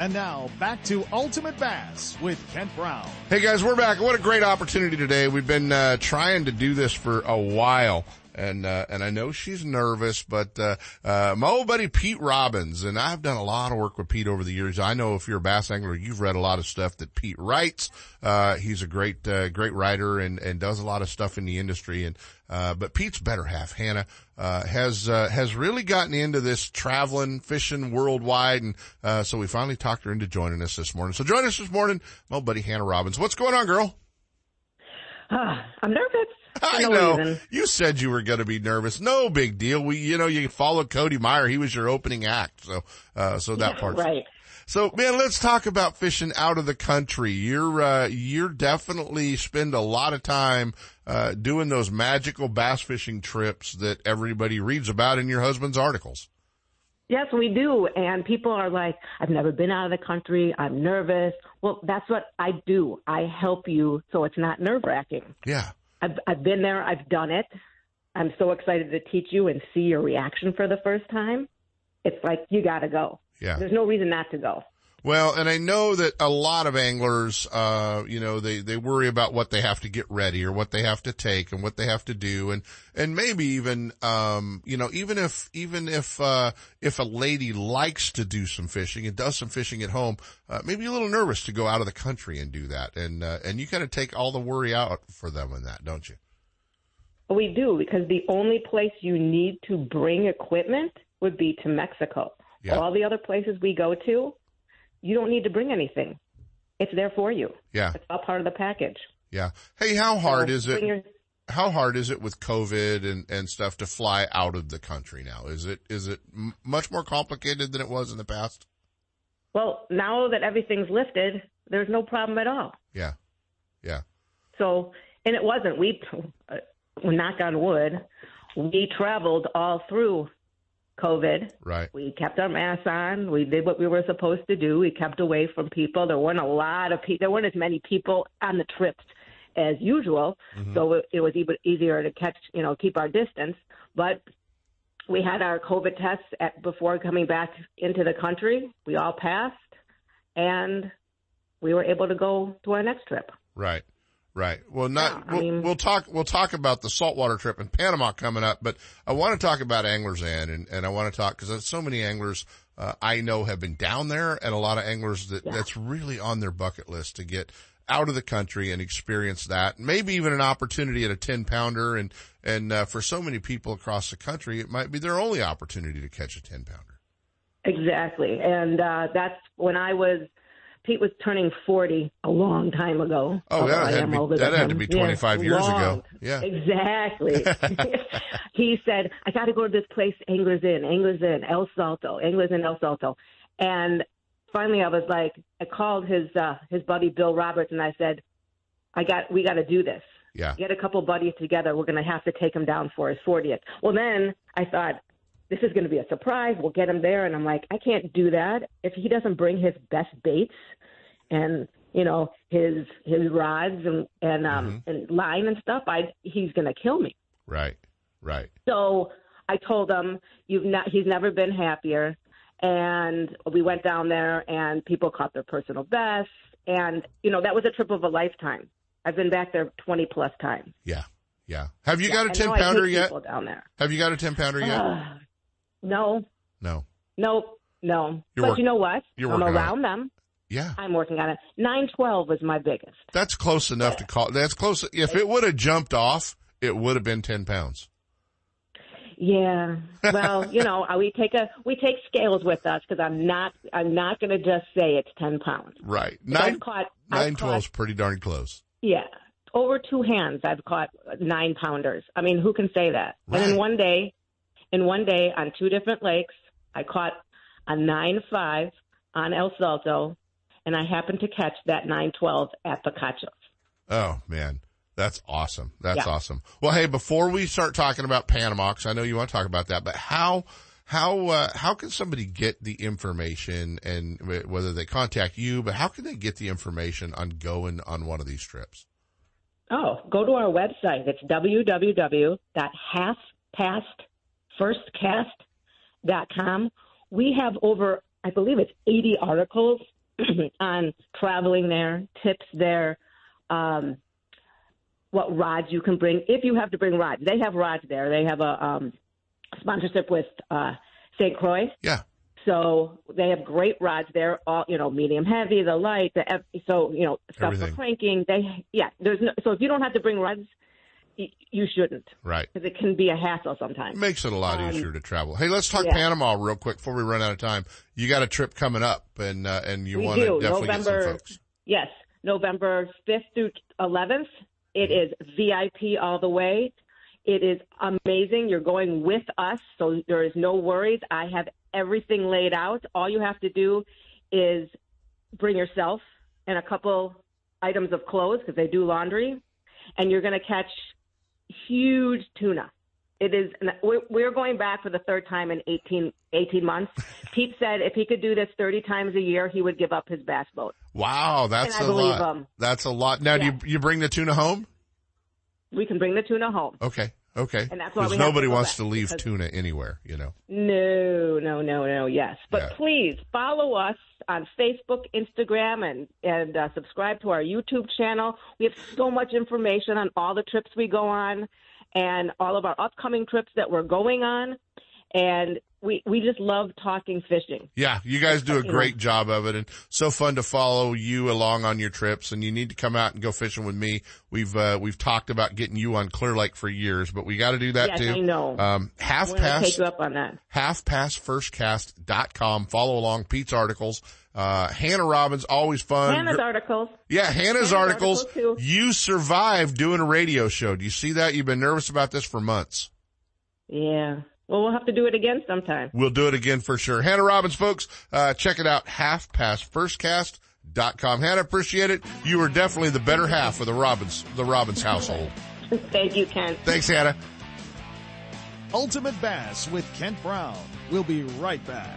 And now back to Ultimate Bass with Kent Brown. Hey guys, we're back. What a great opportunity today. We've been uh, trying to do this for a while. And, uh, and I know she's nervous, but, uh, uh, my old buddy Pete Robbins, and I've done a lot of work with Pete over the years. I know if you're a bass angler, you've read a lot of stuff that Pete writes. Uh, he's a great, uh, great writer and, and does a lot of stuff in the industry. And, uh, but Pete's better half, Hanna, uh, has, uh, has really gotten into this traveling, fishing worldwide. And, uh, so we finally talked her into joining us this morning. So join us this morning, my old buddy Hanna Robbins. What's going on, girl? I'm nervous. I no know. reason. You said you were going to be nervous. No big deal. We, you know, you followed Cody Meyer. He was your opening act. So, uh, so that Yeah, part. right. So man, let's talk about fishing out of the country. You're, uh, you're definitely spend a lot of time, uh, doing those magical bass fishing trips that everybody reads about in your husband's articles. Yes, we do. And people are like, I've never been out of the country. I'm nervous. Well, that's what I do. I help you so it's not nerve wracking. Yeah. I've, I've been there. I've done it. I'm so excited to teach you and see your reaction for the first time. It's like, you got to go. Yeah. There's no reason not to go. Well, and I know that a lot of anglers, uh, you know, they, they worry about what they have to get ready or what they have to take and what they have to do. And, and maybe even, um, you know, even if, even if, uh, if a lady likes to do some fishing and does some fishing at home, uh, maybe a little nervous to go out of the country and do that. And, uh, and you kind of take all the worry out for them in that, don't you? We do because the only place you need to bring equipment would be to Mexico. Yeah. All the other places we go to, you don't need to bring anything. It's there for you. Yeah. It's all part of the package. Yeah. Hey, how hard So is it? your- how hard is it with COVID and, and stuff to fly out of the country now? Is it, is it m- much more complicated than it was in the past? Well, now that everything's lifted, there's no problem at all. Yeah. Yeah. So, and it wasn't. We, uh, knock on wood, we traveled all through COVID. Right. We kept our masks on. We did what we were supposed to do. We kept away from people. There weren't a lot of people. There weren't as many people on the trips as usual. Mm-hmm. So it, it was even easier to catch, you know, keep our distance. But we had our COVID tests at, before coming back into the country. We all passed, and we were able to go to our next trip. Right. Right. Well, not, I we'll, mean- we'll talk, we'll talk about the saltwater trip in Panama coming up, but I want to talk about Anglers Inn and, and I want to talk because so many anglers, uh, I know have been down there and a lot of anglers that that's really on their bucket list to get out of the country and experience that. Maybe even an opportunity at a 10 pounder. And, and, uh, for so many people across the country, it might be their only opportunity to catch a 10 pounder. Exactly. And uh, that's when I was, Pete was turning 40 a long time ago. Oh, that had be- that had to be 25 years long. ago. Yeah. Exactly. [LAUGHS] he said, I got to go to this place, Anglers Inn, Anglers Inn, El Salto, Anglers Inn, El Salto. And finally I was like, I called his, uh, his buddy Bill Roberts and I said, I got, we got to do this. Yeah. Get a couple buddies together. We're going to have to take him down for his 40th. Well, then I thought, this is going to be a surprise. We'll get him there. And I'm like, I can't do that. If he doesn't bring his best baits and, you know, his, his rods and, and, um, and line and stuff, I, he's going to kill me. Right. Right. So I told him, you've not, he's never been happier. And we went down there and people caught their personal bests. And, you know, that was a trip of a lifetime. I've been back there 20 plus times. Yeah. Yeah. Have you Yeah, got a 10 pounder yet? down there. Have you got a 10 pounder yet? No, no. no, no. You're but work- you know what? you're I'm around them. Yeah. I'm working on it. 912 was my biggest. That's close enough to call. That's close. If it would have jumped off, it would have been 10 pounds. Yeah. Well, [LAUGHS] you know, uh, we take a we take scales with us because I'm not I'm not going to just say it's ten pounds. Right. I've Nine, caught nine I've pretty darn close. yeah over two hands. I've caught nine pounders. I mean, who can say that? And then one day, in one day on two different lakes, I caught a nine five on El Salto, and I happened to catch that nine twelve at Picacho. Oh man, that's awesome. That's Yeah. awesome. Well, hey, before we start talking about Panama, 'cause I know you want to talk about that, but how how uh, how can somebody get the information and wh- whether they contact you, but how can they get the information on going on one of these trips? Oh, go to our website. It's www.halfpastfirstcast.com. We have over, I believe it's 80 articles [CLEARS THROAT] on traveling there, tips there, um, what rods you can bring if you have to bring rods. They have rods there. They have a um, sponsorship with uh, St. Croix. Yeah. So they have great rods there, all you know, medium heavy, the light, the F, so you know stuff Everything. for cranking. They yeah, there's no so if you don't have to bring rods, you shouldn't Right. because it can be a hassle sometimes. Makes it a lot Um, easier to travel. Hey, let's talk yeah. Panama real quick before we run out of time. You got a trip coming up, and uh, and you want to definitely get some folks. Yes, November fifth through eleventh. It is VIP all the way. It is amazing. You're going with us, so there is no worries. I have everything laid out. All you have to do is bring yourself and a couple items of clothes because they do laundry, and you're going to catch huge tuna. It is. we're- going back for the third time in 18, 18 months. Pete said if he could do this 30 times a year, he would give up his bass boat. Wow, that's a lot. them. Um, that's a lot. Now, Yeah. do you you bring the tuna home? We can bring the tuna home. Okay, okay. And that's why we nobody wants to leave tuna anywhere. You know. No, no, no, no. Yes, but Yeah. please follow us on Facebook, Instagram, and and uh, subscribe to our YouTube channel. We have so much information on all the trips we go on, and all of our upcoming trips that we're going on, and we we just love talking fishing. Yeah, you guys do a great job of it and so fun to follow you along on your trips and you need to come out and go fishing with me. We've, uh, we've talked about getting you on Clear Lake for years, but we got to do that yes, too. I know. Um, half past, take you up on that. halfpastfirstcast.com. Follow along Pete's articles. Uh, Hanna Robbins, always fun. Hanna's articles. Yeah, Hanna's, Hanna's articles. articles. You survived doing a radio show. Do you see that? You've been nervous about this for months. Yeah. Well, we'll have to do it again sometime. We'll do it again for sure. Hanna Robbins, folks, uh, check it out. Halfpastfirstcast.com. Hanna, appreciate it. You are definitely the better half of the Robbins, the Robbins household. [LAUGHS] Thank you, Ken. Thanks, Hanna. Ultimate Bass with Kent Brown. We'll be right back.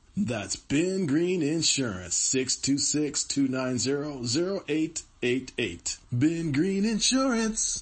That's Ben Green Insurance, 626-290-0888. Ben Green Insurance.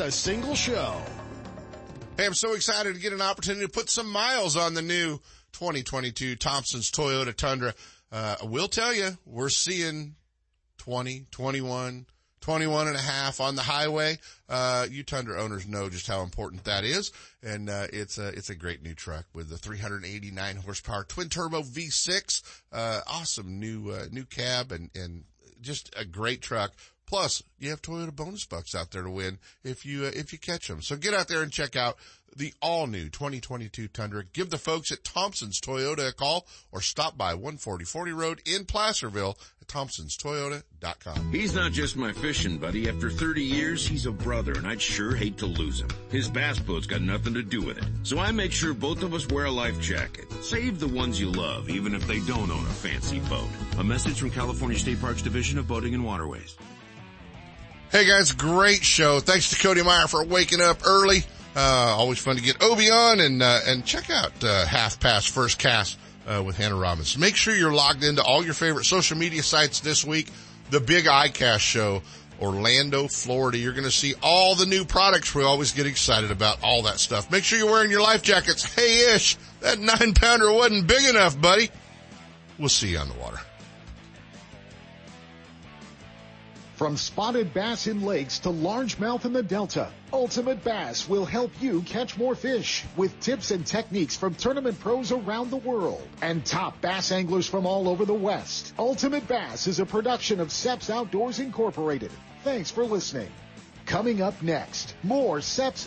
a single show. Hey, I'm so excited to get an opportunity to put some miles on the new 2022 Thompson's Toyota Tundra. Uh, we'll tell you, we're seeing 20, 21, 21 and a half on the highway. Uh, you Tundra owners know just how important that is. And, uh, it's a, it's a great new truck with the 389 horsepower twin turbo V6. Uh, awesome new, uh, new cab and, and just a great truck. Plus, you have Toyota bonus bucks out there to win if you uh, if you catch them. So get out there and check out the all new 2022 Tundra. Give the folks at Thompson's Toyota a call or stop by 14040 Road in Placerville at thompsonstoyota.com. He's not just my fishing buddy. After 30 years, he's a brother and I'd sure hate to lose him. His bass boat's got nothing to do with it. So I make sure both of us wear a life jacket. Save the ones you love, even if they don't own a fancy boat. A message from California State Parks Division of Boating and Waterways. Hey guys, great show. Thanks to Cody Meyer for waking up early. Uh, always fun to get Obi on and, uh, and check out, uh, Half Past First Cast, uh, with Hanna Robbins. Make sure you're logged into all your favorite social media sites this week. The Big ICAST show, Orlando, Florida. You're going to see all the new products. We always get excited about all that stuff. Make sure you're wearing your life jackets. Hey Ish, that nine pounder wasn't big enough, buddy. We'll see you on the water. From spotted bass in lakes to largemouth in the Delta, Ultimate Bass will help you catch more fish with tips and techniques from tournament pros around the world and top bass anglers from all over the West. Ultimate Bass is a production of Seps Outdoors Incorporated. Thanks for listening. Coming up next, more Seps